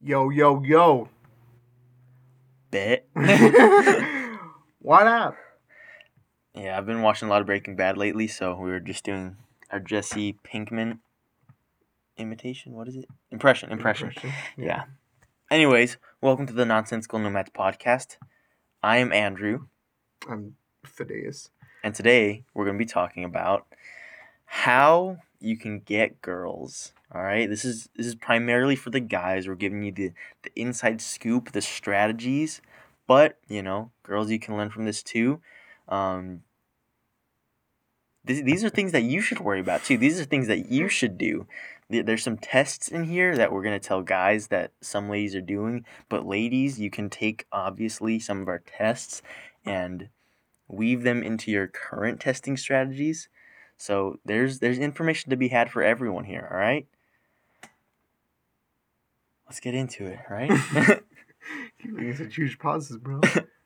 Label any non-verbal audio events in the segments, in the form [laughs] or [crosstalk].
Yo, yo, yo. Bet. [laughs] [laughs] what up? yeah, I've been watching a lot of Breaking Bad lately, so we were just doing our Jesse Pinkman imitation. What is it? Impression. Impression. Yeah. Anyways, welcome to the Nonsensical Nomads podcast. I am Andrew, I'm Thaddeus. and today we're going to be talking about how you can get girls. All right, this is this is primarily for the guys. We're giving you the the inside scoop, the strategies, but you know, girls, you can learn from this too. Um, these, these are things that you should worry about too. These are things that you should do. There's some tests in here that we're gonna tell guys that some ladies are doing, but ladies, you can take obviously some of our tests and weave them into your current testing strategies. So there's there's information to be had for everyone here. All right. Let's get into it. Right. [laughs] [laughs] You making such huge pauses, bro. [laughs]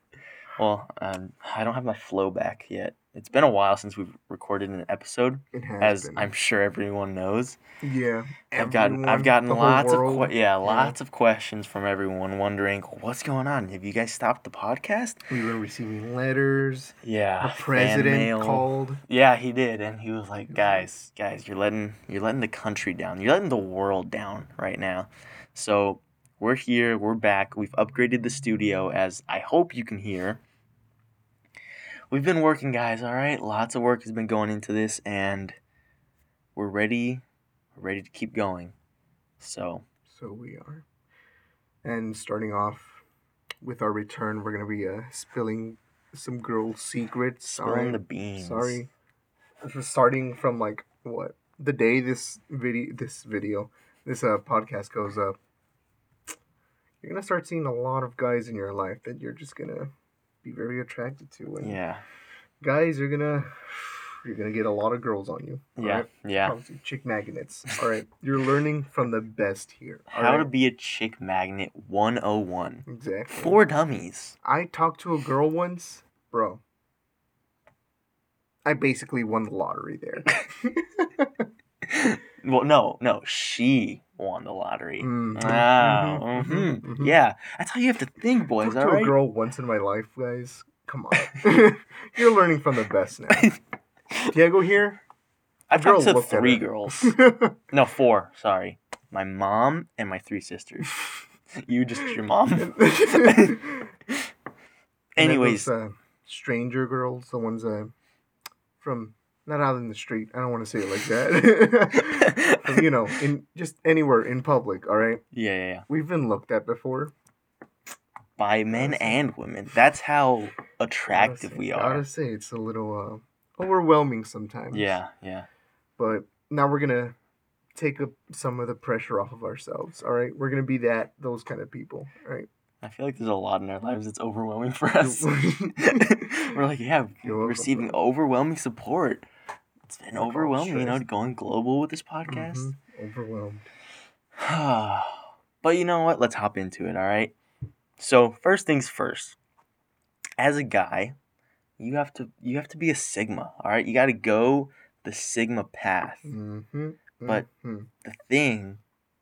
well, um, I don't have my flow back yet. It's been a while since we've recorded an episode, It has as been. I'm sure everyone knows. yeah. I've gotten I've gotten lots of que- yeah, lots of questions from everyone wondering what's going on. Have you guys stopped the podcast? We were receiving letters. Yeah, The president mail. called. Yeah, he did, and he was like, "Guys, guys, you're letting you're letting the country down. You're letting the world down right now." So we're here. We're back. We've upgraded the studio, as I hope you can hear. We've been working, guys. All right, lots of work has been going into this, and we're ready. We're ready to keep going. So So we are. And starting off with our return, we're going to be uh, spilling some girl secrets. spilling alright? the beans. Sorry. Starting from like what the day this video, this video, this uh podcast goes up. You're gonna start seeing a lot of guys in your life that you're just gonna be very attracted to, and Yeah. guys, you're gonna you're gonna get a lot of girls on you. Yeah. alright? Yeah. Obviously, chick magnets. All right, [laughs] you're learning from the best here. How to be a chick magnet 101 exactly. for dummies. I talked to a girl once, bro. I basically won the lottery there. [laughs] [laughs] Well, no, no, she won the lottery. Mhm, Ah, mhm, hmm mhm, mhm. yeah, that's how you have to think, boys. All to a girl once in my life, guys. Come on, [laughs] [laughs] you're learning from the best now. [laughs] Diego here. I've talked to three girls. No, four. Sorry, my mom and my three sisters. you just your mom. Anyways, those, uh, stranger girls, the ones uh, from not out in the street. I don't want to say it like that. [laughs] you know, in just anywhere in public. All right, yeah, yeah, yeah. we've been looked at before. By men say- and women. That's how attractive Gotta we are. I Gotta say, it's a little uh, overwhelming sometimes. Yeah, yeah. But now we're gonna take up some of the pressure off of ourselves. All right, we're gonna be that those kind of people. All right. I feel like there's a lot in our lives that's overwhelming for us. [laughs] [laughs] We're like, yeah, You're receiving overwhelming support. It's been We're overwhelming, you know, going global with this podcast. Mhm, Overwhelmed. [sighs] but you know what? Let's hop into it, all right? So, first things first. As a guy, you have to you have to be a sigma, all right? You got to go the sigma path. Mm-hmm. But- mhm. The thing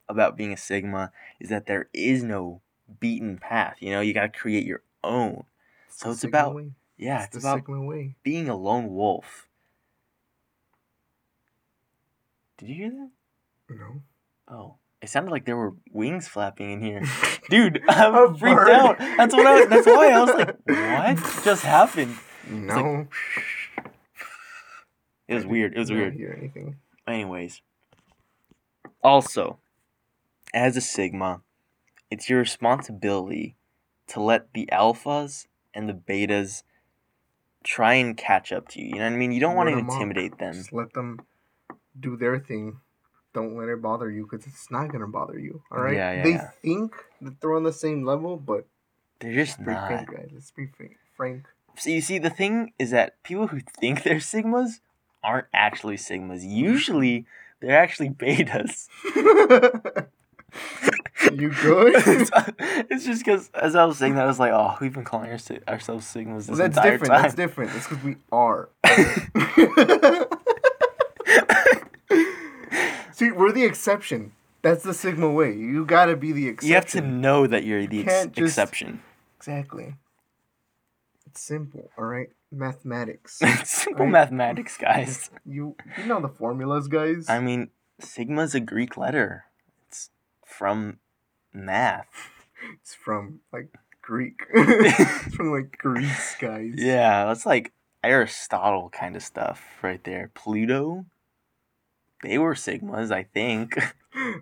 about being a sigma is that there is no beaten path. You know, you got to create your own. So the it's Sigma about way. yeah, it's it's about Sigma way. being a lone wolf. Did you hear that? No. Oh, it sounded like there were wings flapping in here, [laughs] dude. I'm freaked bird. out. That's what I. was, That's why I was like, what [laughs] just happened? No. [sighs] It was weird. It was weird. Hear anything? Anyways, also, as a sigma, it's your responsibility to let the alphas and the betas try and catch up to you. You know what I mean? You don't want to Let 'em off. intimidate them. Just let them do their thing. Don't let it bother you because it's not gonna bother you. All right. Yeah, yeah, they think that they're on the same level, but They're just let's not. frank, guys. Let's be frank. So you see, the thing is that people who think they're sigmas aren't actually sigmas. Usually, they're actually betas. [laughs] you good? [laughs] it's, just because as I was saying that, I was like, oh, we've been calling ourselves sigmas this Well, that's entire different. time. That's different. It's because we are. [laughs] See, we're the exception. That's the Sigma way. You gotta be the exception. You have to know that you're the ex- just- exception. Exactly. It's simple, all right? Mathematics. [laughs] Simple Right. mathematics, guys. you you know the formulas, guys. I mean, sigma's a Greek letter. It's from math. [laughs] it's from like Greek. [laughs] it's from like Greece, guys. Yeah, that's like Aristotle kind of stuff right there. Pluto, they were sigmas, I think. [laughs]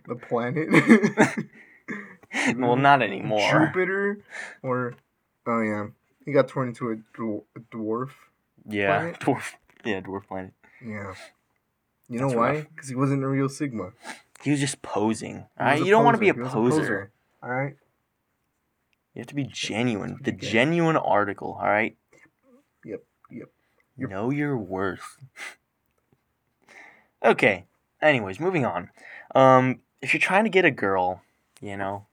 The planet. [laughs] well, not anymore. Jupiter, or oh yeah, he got turned into a, dwar- a dwarf. Yeah, planet? [laughs] dwarf. Yeah, dwarf planet. Yeah. You know That's why? Because he wasn't a real Sigma. He was just posing. All right, you don't want to be a He was poser. All right. You have to be genuine. The genuine article. All right. Yep, yep, yep. Know your worth. okay. Anyways, moving on. Um, if you're trying to get a girl, you know,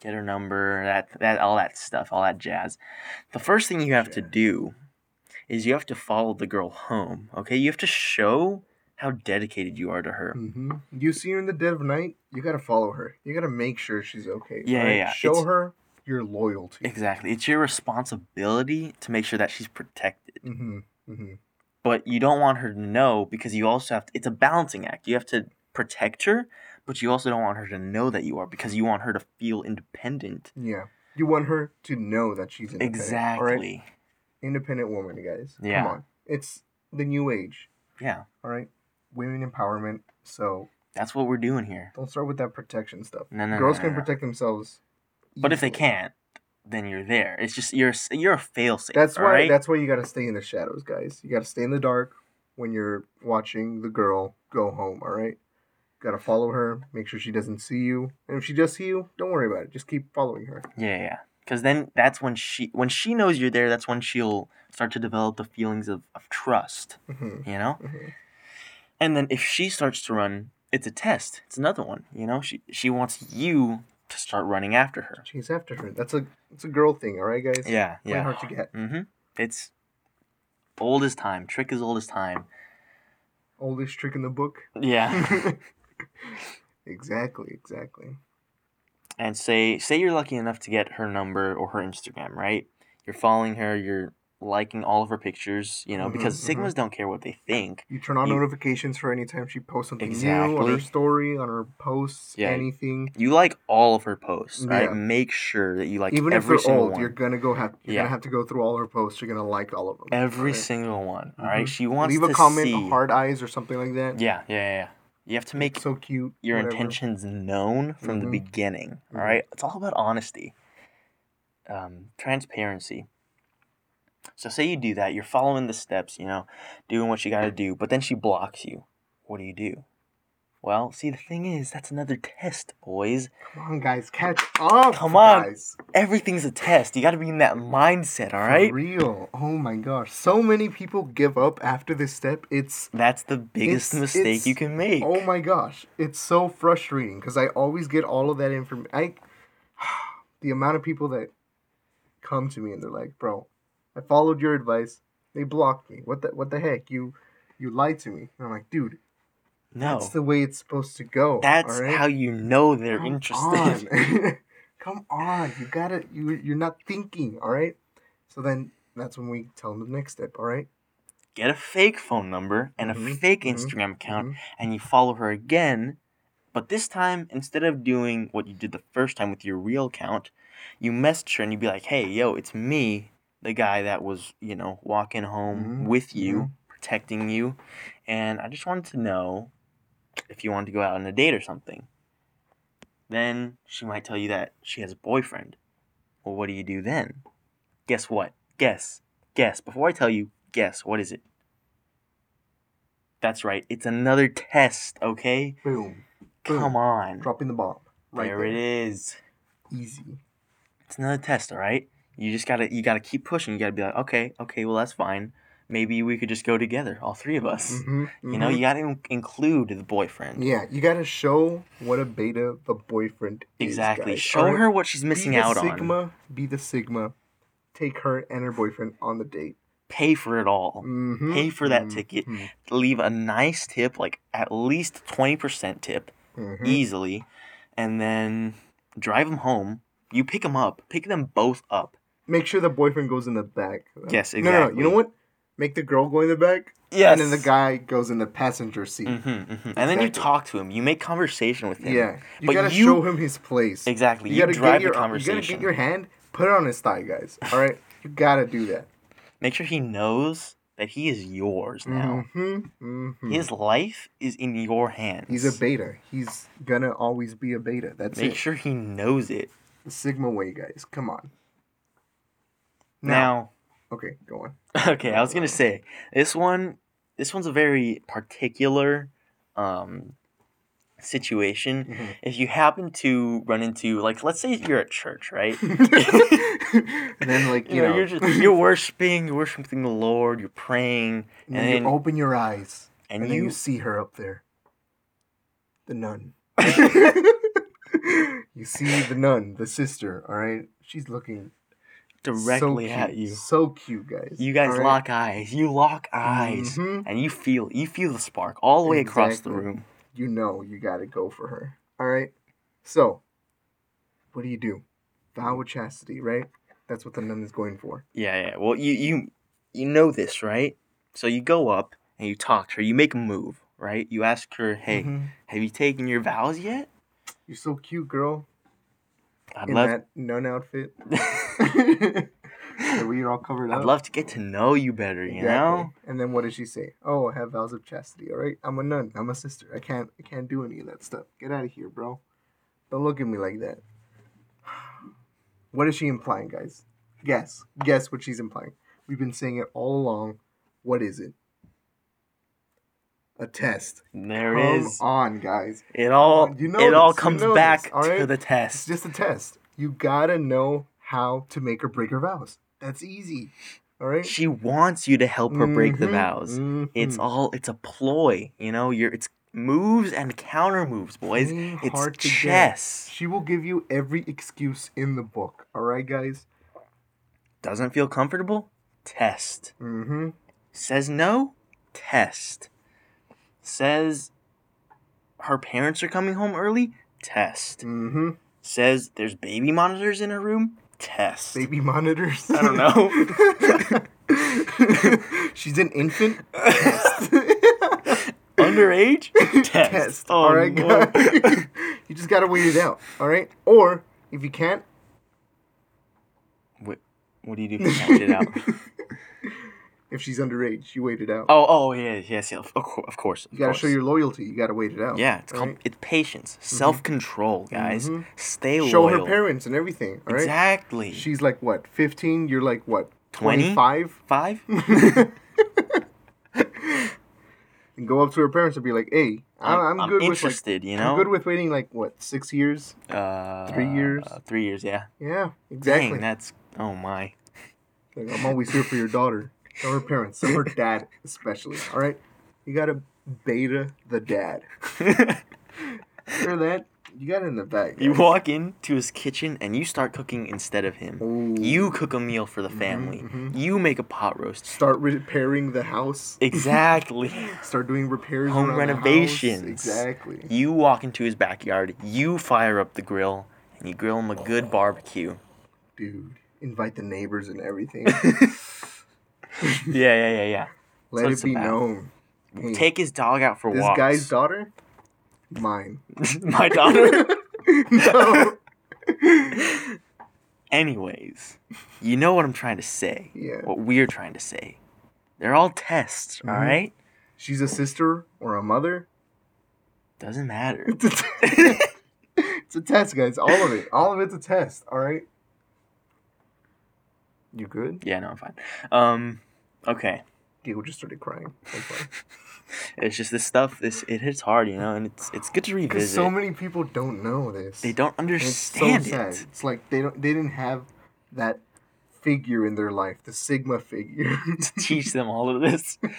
get her number, that that all that stuff, all that jazz. The first thing you have to do is you have to follow the girl home. Okay, you have to show how dedicated you are to her. hmm You see her in the dead of night, you gotta follow her. You gotta make sure she's okay. Yeah, alright? yeah, yeah. Show It's- her your loyalty. Exactly. It's your responsibility to make sure that she's protected. hmm hmm But you don't want her to know because you also have to, it's a balancing act. You have to protect her, but you also don't want her to know that you are because you want her to feel independent. Yeah. You want her to know that she's independent. Exactly. Independent woman, guys. Yeah. Come on. It's the new age. Yeah. All right. Women empowerment. So That's what we're doing here. don't start with that protection stuff. No, no, Girls no, can no, no. protect themselves. But if they can't, then you're there. It's just you're you're a failsafe. That's why. right? That's why you gotta stay in the shadows, guys. You gotta stay in the dark when you're watching the girl go home. All right. Gotta follow her. Make sure she doesn't see you. And if she does see you, don't worry about it. Just keep following her. Yeah, yeah. Because then that's when she when she knows you're there. That's when she'll start to develop the feelings of, of trust. hmm You know. hmm And then if she starts to run, it's a test. It's another one. You know, she she wants you to start running after her. Chase after her. That's a. It's a girl thing. All right, guys. Yeah, yeah. hard to get. Mm-hmm. It's old as time. Trick is old as time. Oldest trick in the book. Yeah. [laughs] exactly. Exactly. and say say you're lucky enough to get her number or her Instagram, right? You're following her. You're liking all of her pictures. You know, Mhm, because mhm. Sigmas don't care what they think. You turn on You- notifications for any time she posts something new on her story, on her posts, Yeah. anything. You like all of her posts, right? Yeah. Make sure that you like Even if every they're single old, one. you're gonna go have you're Yeah. gonna have to go through all her posts. You're gonna like all of them. Every alright? single one. All right. Mhm. She wants to Leave a comment, see. hard eyes or something like that. Yeah, yeah, yeah. You have to make so cute. your whatever. intentions known from the Mhm. beginning. All right, it's all about honesty, um, transparency. So say you do that, you're following the steps, you know, doing what you got to do, but then she blocks you. What do you do? Well, see, the thing is, that's another test, boys. Come on, guys, catch up. Come on. guys. Everything's a test. You got to be in that mindset, all right? For real. Oh my gosh, so many people give up after this step. It's That's the biggest mistake it's- you can make. oh my gosh, it's so frustrating because I always get all of that information. I [sighs] the amount of people that come to me and they're like, "Bro, I followed your advice. They blocked me. What the what the heck? You you lied to me." And I'm like, "Dude, no, that's the way it's supposed to go." that's how you know they're Come interested. on. [laughs] Come on, you gotta you you're not thinking, all right. So then that's when we tell them the next step, all right. Get a fake phone number and a Mhm, fake mhm, Instagram account Mhm. and you follow her again, but this time instead of doing what you did the first time with your real account, you message her and you'd be like, "Hey, yo, it's me, the guy that was, you know, walking home Mhm, with you, protecting you, and I just wanted to know if you wanted to go out on a date or something." Then she might tell you that she has a boyfriend. Well, what do you do then? Guess what? Guess. Guess. Before I tell you, guess. What is it? That's right. It's another test, okay? Boom, Boom. Come on. dropping the bomb right there, there. it is. Easy. It's another test, all right? You just gotta you gotta keep pushing. You gotta be like, okay, okay, well that's fine. Maybe we could just go together, all three of us. hmm You know, you gotta in- include the boyfriend. Yeah, you gotta show what a beta the boyfriend is. exactly. guys, Show her what she's missing out Sigma, on. Sigma, be the Sigma. Take her and her boyfriend on the date. Pay for it all. Mhm, Pay for that mhm, ticket. mhm. Leave a nice tip, like at least twenty percent tip. Mhm. easily, and then drive them home. You pick them up, pick them both up. Make sure the boyfriend goes in the back. Yes, No, no, no. You know what? Make the girl go in the back, Yes. and then the guy goes in the passenger seat. hmm hmm And then you talk to him. You make conversation with him. Yeah, you But gotta you- show him his place. Exactly. You, gotta drive get your, the You gotta get your hand, put it on his thigh, guys. All right, you gotta do that. Make sure he knows that he is yours now. Mm-hmm, hmm His life is in your hands. He's a beta. He's gonna always be a beta. That's it. Make it. sure he knows it. The Sigma way, guys. Come on. Now, okay, go on. [laughs] okay, I was gonna say this one. This one's a very particular um, situation. Mhm. If you happen to run into, like, let's say you're at church, right? [laughs] and then, like you, you know, know, you're just you're worshiping, you're worshiping the Lord, you're praying, and and then you open your eyes, and, and, you you see her up there, the nun. [laughs] you see the nun, the sister. All right, she's looking directly so at you. So cute, guys. You guys right? lock eyes. You lock eyes, Mhm. and you feel you feel the spark all the way across the room. You know you gotta go for her. All right. So, what do you do? Vow of chastity, right? That's what the nun is going for. Yeah, yeah. Well, you you you know this, right? So you go up and you talk to her. You make a move, right? You ask her, "Hey, Mhm. have you taken your vows yet?" You're so cute, girl. I'd in love that nun outfit. [laughs] way you're all covered up. I'd love to get to know you better. You know. And then what does she say? Oh, I have vows of chastity. All right, I'm a nun. I'm a sister. I can't. I can't do any of that stuff. Get out of here, bro. Don't look at me like that. [sighs] What is she implying, guys? Guess. Guess what she's implying. We've been saying it all along. What is it? A test. There Come it is. on, guys. It all You know it all this, you comes know back this, all to right? the It's just a test. You gotta know how to make her break her vows. That's easy. All right. She wants you to help her break the Mhm, vows. It's mhm. all it's a ploy, you know. You're it's moves and counter moves, boys. Ain't It's hard to get. chess. She will give you every excuse in the book. All right, guys. Doesn't feel comfortable? Test. Mm-hmm. Says no? Test. Says her parents are coming home early? Test. Mm-hmm. Says there's baby monitors in her room? Test. Baby monitors. I don't know. [laughs] She's an infant. [laughs] Underage? Test. Test. Oh, all right, no. [laughs] you just gotta wait it out. All right. Or if you can't, What, what do you do if you can't wait it out? If she's underage, you wait it out. Oh, oh, yeah, yes, yeah, of, cour- of course. You gotta course. show your loyalty. You gotta wait it out. Yeah, it's called, right? it's patience, self control, guys. Mhm. Stay Show loyal. Show her parents and everything. All right. Exactly. She's like what, fifteen? You're like what, twenty-five? Five? [laughs] and go up to her parents and be like, "Hey, I'm, I'm, good with like, you know, I'm good with waiting like what six years? uh, three years? uh, three years, yeah. Yeah, exactly. Dang, that's oh my. Like, I'm always here for your daughter. Tell her parents, her dad especially. All right, you gotta beta the dad. [laughs] Hear that? You got it in the back. you guys. walk into his kitchen and you start cooking instead of him. Ooh. You cook a meal for the family. mhm. You make a pot roast. start repairing the house. Exactly. [laughs] Start doing repairs. Home around the house. renovations. Exactly. you walk into his backyard. You fire up the grill and you grill him a good barbecue. Dude, invite the neighbors and everything. [laughs] [laughs] Yeah, yeah, yeah, yeah. [laughs] Let it be about. known. Hey, Take his dog out for this walks. This guy's daughter, mine. [laughs] My daughter. no. Anyways, you know what I'm trying to say. Yeah. What we're trying to say. They're all tests, all Mhm. right? She's a sister or a mother. Doesn't matter. It's a, t- it's a test, guys. All of it. All of it's a test. All right. You good? yeah, no, I'm fine. Um, okay. Diego just started crying. [laughs] It's just this stuff. This it hits hard, you know, and it's it's good to Because revisit. so many people don't know this. they don't And it's so understand sad. It's like they don't. They didn't have that figure in their life, the Sigma figure, [laughs] To [laughs] teach them all of this. to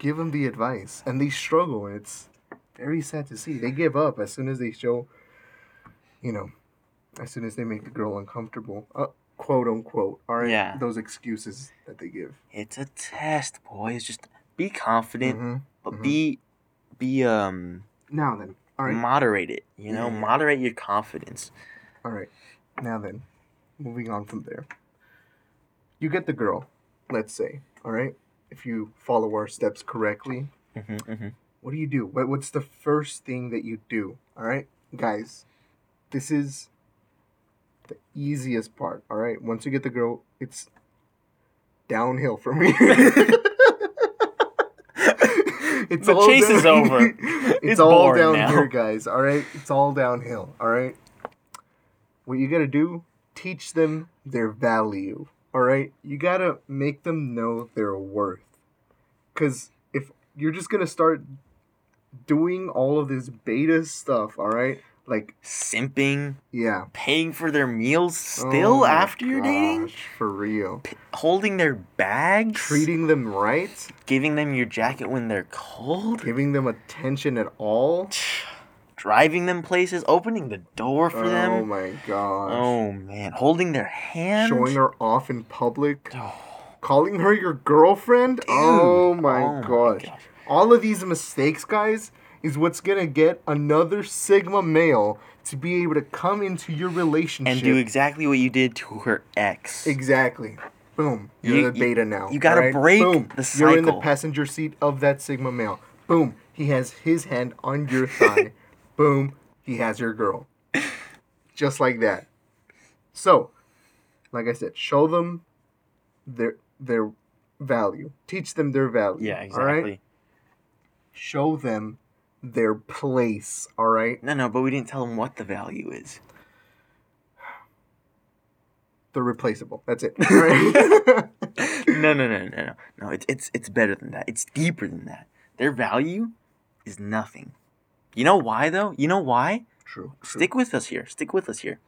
give them the advice, and they struggle, and it's very sad to see. They give up as soon as they show, you know, as soon as they make the girl uncomfortable, uh, quote unquote. All right, Yeah. those excuses that they give. It's a test, boys. Just be confident, Mhm. but mhm. be be um Now then, All right. moderate it. You know, Yeah. moderate your confidence. All right. Now then, moving on from there. You get the girl, let's say. All right. If you follow our steps correctly, hmm hmm what do you do? What, what's the first thing that you do? All right, guys. This is the easiest part. All right. Once you get the girl, it's downhill for me. [laughs] it's The chase is over. [laughs] it's, It's all down now. here, guys. All right. It's all downhill. All right. What you gotta do? Teach them their value. All right. You gotta make them know their worth. Cause if you're just gonna start doing all of this beta stuff, all right, like Simping, yeah, paying for their meals Oh still my after you're dating, for real, holding their bags, treating them right, giving them your jacket when they're cold, giving them attention at all. driving them places, opening the door for oh them. Oh my gosh. Oh man, holding their hand, Showing her off in public, Oh, calling her your girlfriend. oh my oh gosh. gosh. All of these mistakes, guys, is what's gonna get another Sigma male to be able to come into your relationship. and do exactly what you did to her ex. exactly. Boom. You're You- the beta now. you gotta alright? break Boom. the You're in the passenger seat of that Sigma male. Boom. He has his hand on your [laughs] thigh. Boom. He has your girl. Just like that. So, like I said, show them their their value. Teach them their value. Yeah, All right. exactly. Show them their place. All right. No, no, but we didn't tell them what the value is. [sighs] They're replaceable. That's it. [laughs] Right. [laughs] no, no, no, no, no, no. It's it's it's better than that. It's deeper than that. Their value is nothing. You know why though? You know why? true. true. Stick with us here. Stick with us here.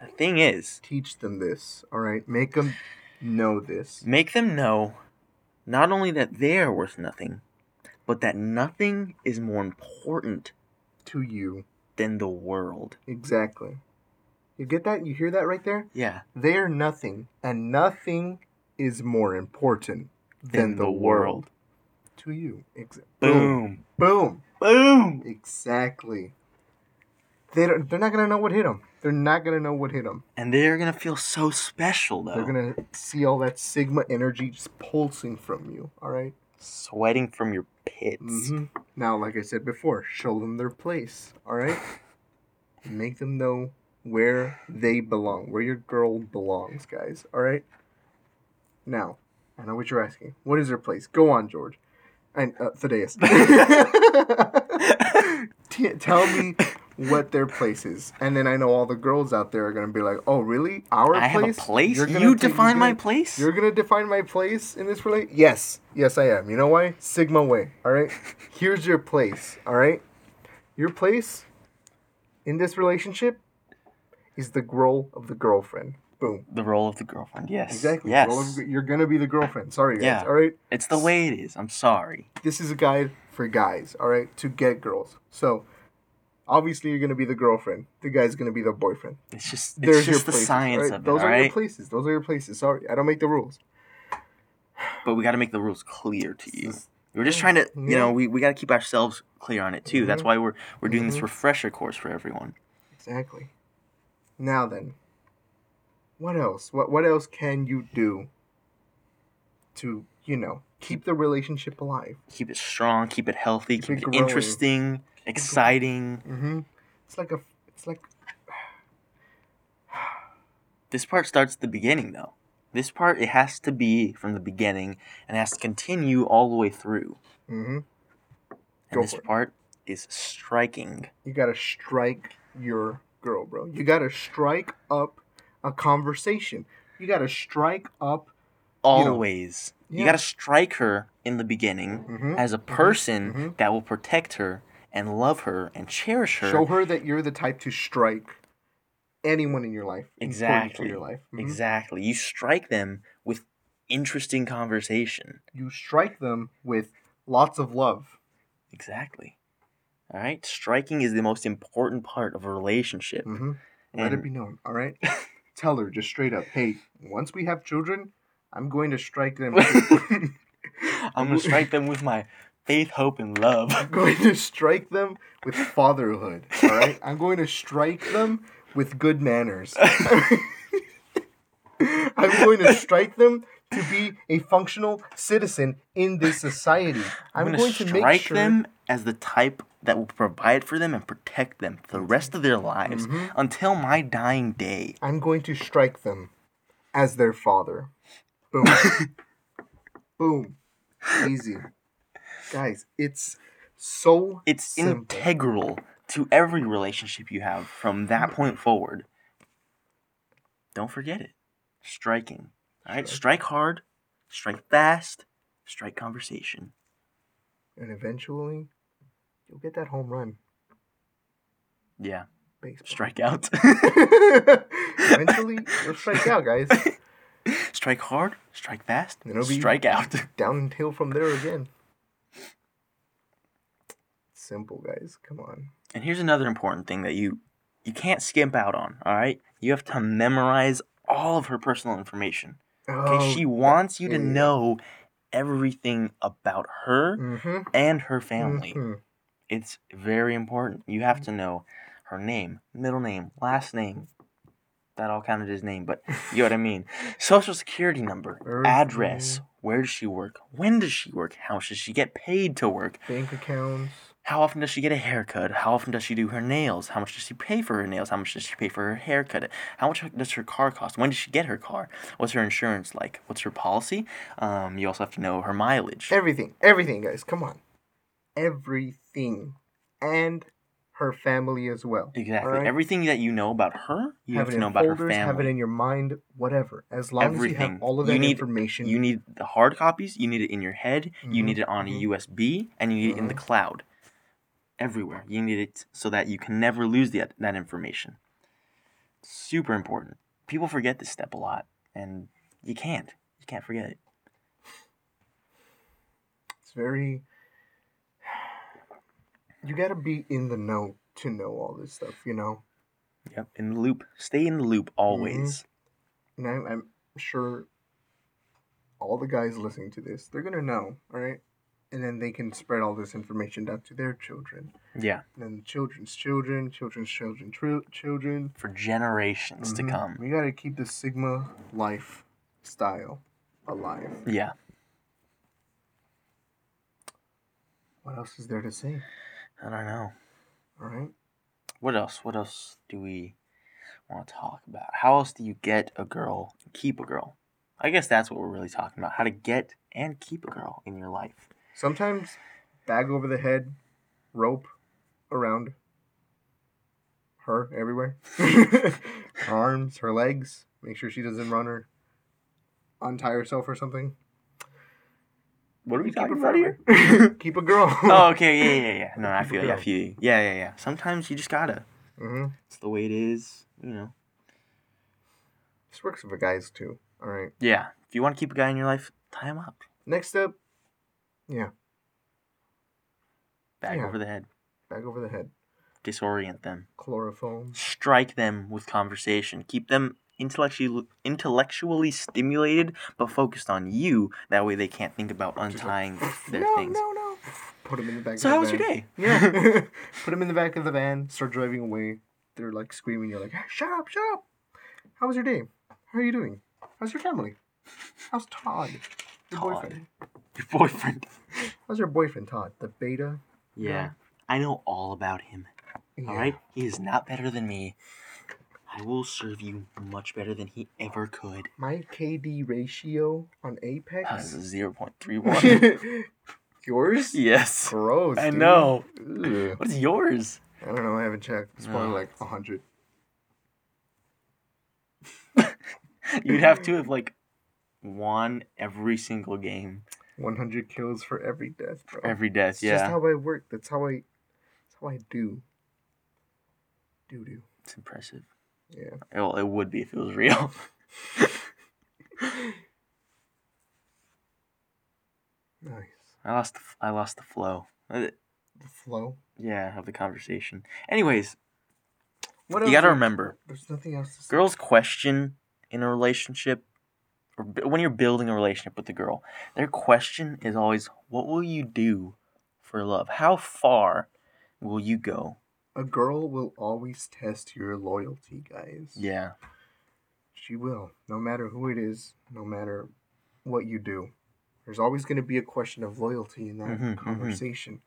The thing is, Teach them this. All right. Make them know this. make them know not only that they are worth nothing, but that nothing is more important To you. than the world. Exactly. You get that? You hear that right there? Yeah. They're nothing, and nothing is more important than, the, world. to you. Exa- Boom. Boom. Boom. Exactly. They don't, they're not gonna know what hit them. They're not gonna know what hit them. And they're gonna feel so special though. They're gonna see all that sigma energy just pulsing from you. All right? sweating from your pits. Mhm. Now, like I said before, show them their place. All right? [laughs] Make them know where they belong, where your girl belongs, guys. All right? Now, I know what you're asking. What is their place? Go on, George. And uh, Thaddeus. [laughs] [laughs] T- tell me what their place is, and then I know all the girls out there are gonna be like, "Oh, really? Our I have a place? place. You define my place. You're gonna define my place in this relate? Yes, yes, I am. You know why? Sigma way. All right. [laughs] Here's your place. All right. Your place in this relationship is the role of the girlfriend. Boom. the role of the girlfriend. Yes. Exactly. Yes. Of- you're gonna be the girlfriend. Sorry, guys. Yeah. All right. It's the way it is. I'm sorry. This is a guide for guys. All right, to get girls. So. Obviously, you're gonna be the girlfriend. The guy's gonna be the boyfriend. It's just it's There's your just the science right? of it, Those are your places. Those are your places. Sorry, I don't make the rules. But we got to make the rules clear to you. We're just trying to, you know, we, we got to keep ourselves clear on it too. That's Mhm. why we're we're doing this Mhm. refresher course for everyone. Exactly. Now then, what else? What what else can you do to you know keep the relationship alive? Keep it strong, keep it healthy, Keep keep, it it interesting, exciting. Mm-hmm. It's like a it's like [sighs] This part starts at the beginning though. This part it has to be from the beginning and has to continue all the way through. mm-hmm. And this it. part is striking. you gotta strike your girl, bro. You gotta strike up a conversation. You gotta strike up. know, Always. You yeah. got to strike her in the beginning Mhm, as a person mhm. that will protect her and love her and cherish her. Show her that you're the type to strike anyone in your life. Exactly. Your life. Mhm. Exactly. You strike them with interesting conversation. You strike them with lots of love. Exactly. All right. Striking is the most important part of a relationship. Mm-hmm. Let it be known. All right. [laughs] Tell her just straight up. Hey, once we have children, I'm going to strike them. [laughs] [laughs] I'm gonna strike them with my faith, hope, and love. I'm going to strike them with fatherhood. All right. I'm going to strike them with good manners. [laughs] I'm going to strike them to be a functional citizen in this society. I'm, I'm going to strike make sure them as the type that will provide for them and protect them for the rest of their lives Mhm. until my dying day. I'm going to strike them as their father. Boom. [laughs] Boom. Easy. Guys, it's so It's simple. integral to every relationship you have from that point forward. Don't forget it. Striking. All right, strike hard, strike fast, strike conversation. and eventually you'll get that home run. Yeah, Baseball. strike out. [laughs] eventually you'll strike out, guys. [laughs] strike hard, strike fast, And it'll be- strike out. Downhill from there again. Simple, guys. Come on. And here's another important thing that you you can't skimp out on, all right? You have to memorize all of her personal information. Okay? Oh, she wants you to know everything about her Mm-hmm. and her family. mhm. It's very important. You have to know her name, middle name, last name. That all counted as name, but you know what I [laughs] mean. Social security number, address, where does she work, when does she work, how does she get paid to work, Bank accounts. How often does she get a haircut, how often does she do her nails, how much does she pay for her nails, how much does she pay for her haircut, how much does her car cost, when does she get her car, what's her insurance like, what's her policy. Um, you also have to know her mileage. Everything. Everything, guys. Come on. Everything. And her family as well. Exactly. Alright? Everything that you know about her, you have, it to know about her family. Have it in your mind, whatever. As long as you have all of that You need- information. You need the hard copies, you need it in your head, you Mhm, need it on a USB, and you need it in the Mhm. cloud. Everywhere. You need it so that you can never lose that, that information. Super important. People forget this step a lot, and you can't. You can't forget it. It's very. You gotta be in the know to know all this stuff, you know? Yep. In the loop. Stay in the loop always. Mm-hmm. And I'm, I'm sure all the guys listening to this, they're gonna know, alright? And then they can spread all this information down to their children. Yeah. And then children's children, children's children, tr- children. For generations Mhm. to come. We gotta keep the Sigma lifestyle alive. Yeah. What else is there to say? I don't know. Alright? What else? What else do we want to talk about? How else do you get a girl, keep a girl? I guess that's what we're really talking about. How to get and keep a girl in your life. Sometimes bag over the head, rope around her everywhere. her [laughs] arms, her legs. Make sure she doesn't run or untie herself or something. What are we Keep talking about here? [laughs] Keep a girl. [laughs] oh, okay, yeah, yeah, yeah. No, I feel you. I feel you. Yeah, yeah, yeah. Sometimes you just gotta. hmm It's the way it is. You know. This works for guys too. All right. Yeah. If you want to keep a guy in your life, tie him up. Next up, Bag Yeah. over the head. bag over the head. Disorient them. Chloroform. Strike them with conversation. Keep them intellectually intellectually stimulated, but focused on you. That way, they can't think about untying [laughs] their no, things. no, no. Put them in the back. So of the how was your van. day? Yeah. [laughs] [laughs] Put them in the back of the van. Start driving away. They're like screaming. You're like, hey, shut up, shut up. How was your day? How are you doing? How's your family? How's Todd? Your Todd. boyfriend. Your boyfriend. [laughs] How's your boyfriend, Todd? The beta. Yeah. I know all about him. Yeah. All right? He is not better than me. I will serve you much better than he ever could. My KD ratio on Apex. is 0.31. [laughs] yours? yes. Gross. I dude. know. Ugh. What's yours? I don't know. I haven't checked. It's probably No. like a hundred. [laughs] You'd have to have, like, won every single game. 100 kills for every death, bro. Every death, It's just yeah. how I work. That's how I. That's how I do. Do do. It's impressive. Yeah. Well, it would be if it was real. [laughs] Nice. I lost the, I lost the flow. Uh, The flow. Yeah, of the conversation. Anyways, What you else gotta remember, There's nothing else to say. girls question in a relationship, or b- when you're building a relationship with a girl, their question is always, "What will you do for love? How far will you go? A girl will always test your loyalty, guys. Yeah. She will, no matter who it is, no matter what you do. There's always going to be a question of loyalty in that Mhm, mhm. conversation.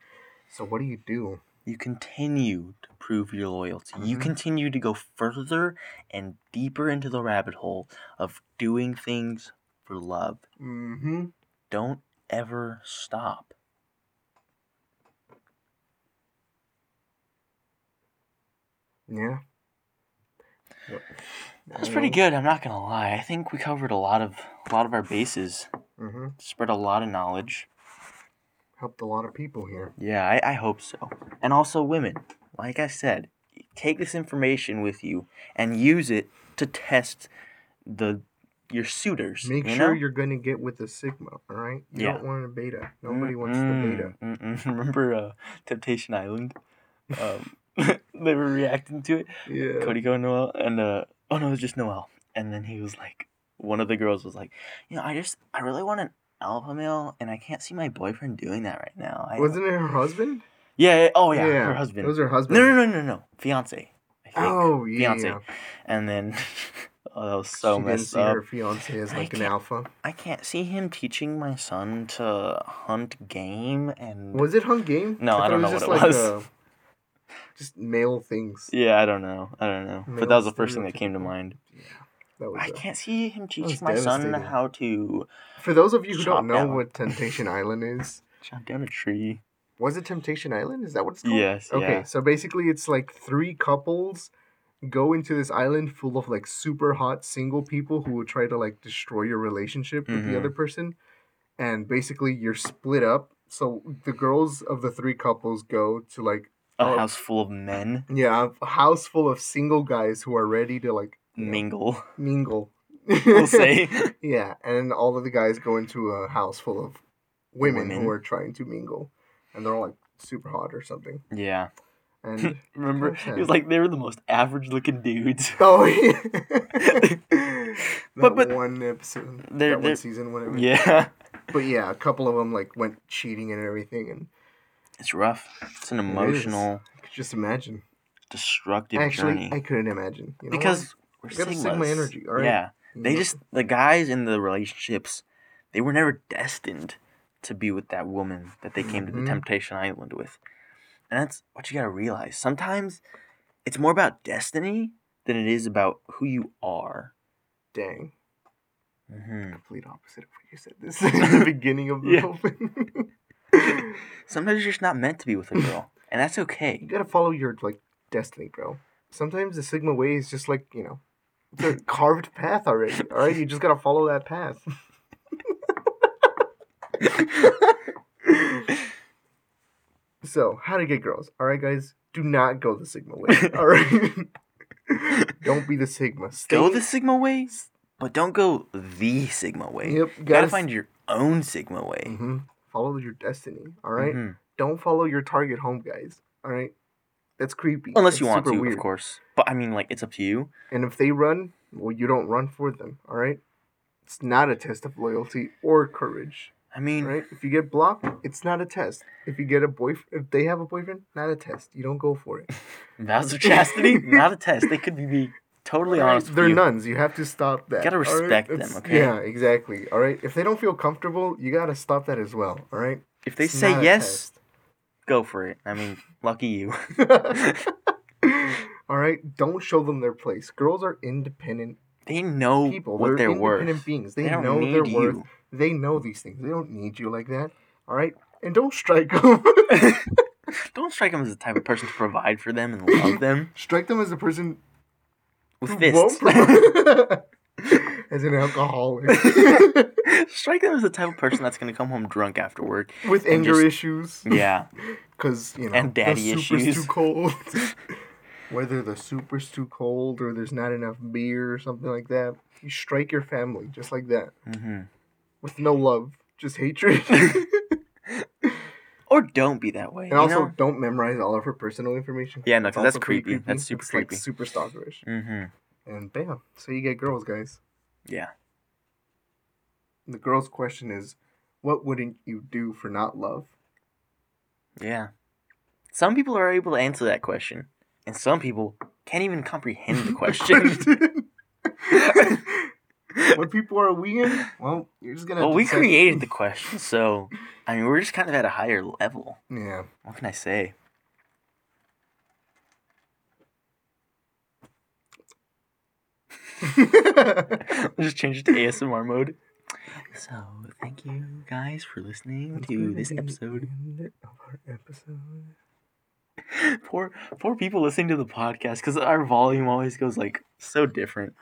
So, what do you do? You continue to prove your loyalty. You Mhm. continue to go further and deeper into the rabbit hole of doing things for love. Mm hmm. Don't ever stop. Yeah. That's pretty good. I'm not gonna lie. I think we covered a lot of a lot of our bases. Mm-hmm. Spread a lot of knowledge. Helped a lot of people here. Yeah, I, I hope so. And also women. Like I said, take this information with you and use it to test the your suitors. Make you sure know? you're going to get with the Sigma, all right? You Yeah. don't want a beta. Nobody wants the beta. Mm, mm, mm. Remember uh, Temptation Island? Um, [laughs] they were reacting to it. Yeah. Cody Ko Noel and uh oh no, it was just Noel. And then he was like, one of the girls was like, you know, I just I really want an alpha male, and I can't see my boyfriend doing that right now. I, Wasn't it her husband? Yeah. yeah, Oh yeah, her husband. It was her husband. No, no, no, no, no. Fiance. I think. Oh, yeah. Fiance. And then, [laughs] oh, that was so she didn't messed see up. her fiance as I like an can't- alpha. I can't see him teaching my son to hunt game and. Was it Hunt Game? No, I thought don't know what it was. uh, just male things. Yeah, I don't know. I don't know. But that was the first thing that came to stereotypical. mind. Yeah. I uh, can't see him teaching my son how to For those of you who don't know down. what Temptation Island is, [laughs] chop down a tree. was it Temptation Island? Is that what it's called? Yes. Okay, Yeah. so basically it's like three couples go into this island full of like super hot single people who will try to like destroy your relationship with Mhm. the other person. And basically you're split up. So the girls of the three couples go to like A Oh. house full of men yeah, a house full of single guys who are ready to like mingle. mingle. [laughs] We'll say. [laughs] Yeah, and all of the guys go into a house full of women, Women. who are trying to mingle, and they're all like super hot or something. yeah. And [laughs] Remember, it was like they were the most average looking dudes. oh yeah, that But- but- one episode, They're- that one they're- season, whatever. Yeah. But yeah, a couple of them like went cheating and everything, and It's rough. It's an It emotional, I could just imagine. destructive Actually, journey. I couldn't imagine you know because we're We got Sigmas. Sigma energy, alright? Yeah. why? They just the guys in the relationships, they were never destined to be with that woman that they came to Mhm. the Temptation Island with. And that's what you gotta realize. Sometimes it's more about destiny than it is about who you are. dang hmm complete opposite of what you said this [laughs] in the beginning of the Yeah. open. [laughs] Sometimes you're just not meant to be with a girl, and that's okay. You gotta follow your like destiny, bro. Sometimes the Sigma way is just like you know, it's [laughs] a carved path already. All right, you just gotta follow that path. so, how to get girls? All right, guys, do not go the Sigma way. [laughs] All right, don't be the Sigma. Stay, Go the Sigma way, but don't go the Sigma way. Yep, You gotta find your own Sigma way. hmm Follow your destiny. All right? Mhm. don't follow your target home guys. All right, that's creepy. Unless That's you want to, weird. of course. But I mean, like, it's up to you. And if they run, well, you don't run for them. All right. It's not a test of loyalty or courage. I mean, Right? If you get blocked, it's not a test. If you get a boyfriend, if they have a boyfriend, not a test. You don't go for it. [laughs] vows of chastity, [laughs] not a test. They could be, totally All right? honest with They're you. nuns. You have to stop that. You Gotta all right? respect them, okay? Yeah, exactly. All right. If they don't feel comfortable, you gotta stop that as well. All right. If they It's say yes, go for it. I mean, lucky you. [laughs] all right. Don't show them their place. Girls are independent They know people. what they're they're independent worth. beings. They, They don't know need their you. worth. They know these things. They don't need you like that. All right. And don't strike them. [laughs] [laughs] Don't strike them as the type of person to provide for them and love them strike them as a person with who fists. won't [laughs] as an alcoholic [laughs] strike them as the type of person that's gonna come home drunk after work. [laughs] with anger just- issues. Yeah, because you know And daddy the souper's issues. too cold. Whether the soup is too cold or there's not enough beer or something like that, you strike your family just like that hmm with no love, just hatred. or don't be that way. and also, know? don't memorize all of her personal information. Yeah, no, that's pretty creepy. That's super It's, like, creepy. super stalkerish. hmm And bam, so you get girls, guys. Yeah. The girl's question is, what wouldn't you do for not love? Yeah. Some people are able to answer that question, and some people can't even comprehend the [laughs] question. what people are we in? Well, you're just gonna. well, we created the question, so I mean, we're just kind of at a higher level. Yeah. What can I say? [laughs] just change it to ASMR mode. So, thank you guys for listening That's to this episode. of our episode. [laughs] poor, poor people listening to the podcast because our volume always goes like so different.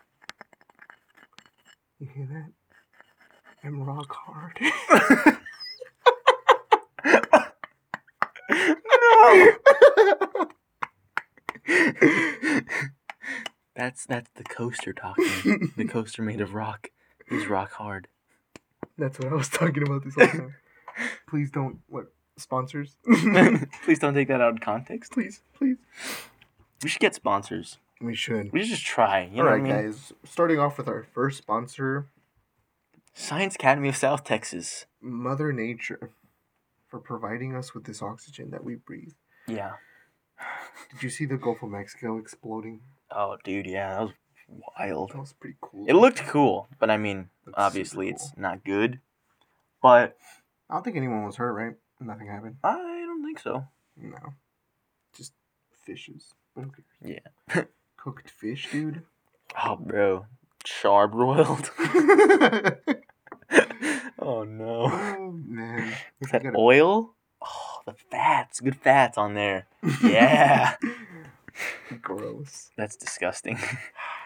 You hear that? I'm rock hard. [laughs] no. That's that's the coaster talking. the [laughs] coaster made of rock is rock hard. That's what I was talking about this whole time. [laughs] Please don't. What sponsors? [laughs] Please don't take that out of context. please, please. We should get sponsors. We should. We should just try. You know All right, what I mean? guys. Starting off with our first sponsor, Science Academy of South Texas. Mother Nature, for providing us with this oxygen that we breathe. Yeah. Did you see the Gulf of Mexico exploding? Oh, dude, yeah, that was wild. That was pretty cool. It looked cool, but I mean, Looked obviously super it's not good. But I don't think anyone was hurt, right? Nothing happened. I don't think so. No. Just fishes. Yeah. [laughs] [laughs] Cooked fish, dude. Oh, bro, charbroiled. [laughs] oh no. oh man. Is that gotta- oil? Oh, the fats, good fats on there. Yeah. [laughs] Gross. That's disgusting. [laughs]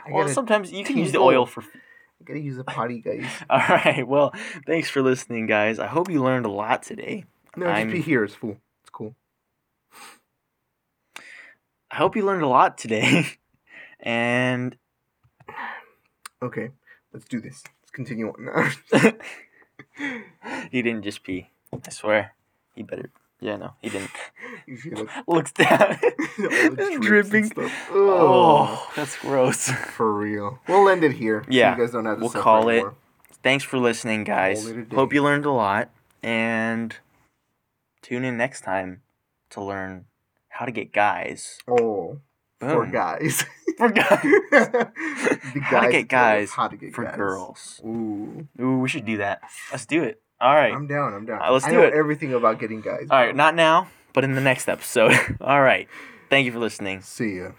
Well, gotta, sometimes you can use the oil for. [laughs] I gotta use a potty, guys. All right. Well, thanks for listening, guys. I hope you learned a lot today. No, just I'm- be here. It's cool. It's cool. I hope you learned a lot today. and Okay, let's do this. Let's continue on he didn't just pee. I swear. He better. Yeah, no, he didn't. [laughs] you see [laughs] the, Looks down. [laughs] all the drips and dripping. Oh, that's gross. For real. We'll end it here. so Yeah, you guys don't have to we'll suffer call it. anymore. Thanks for listening, guys. Call it a day. Hope you learned a lot. And tune in next time to learn how to get guys. Oh, for guys. For guys. the How to get guys How to get For guys. girls. Ooh, Ooh, we should do that. Let's do it. All right. I'm down. I'm down. Alright, let's I do know it. everything about getting guys. All bro. right, not now, but in the next episode. [laughs] All right. Thank you for listening. See ya.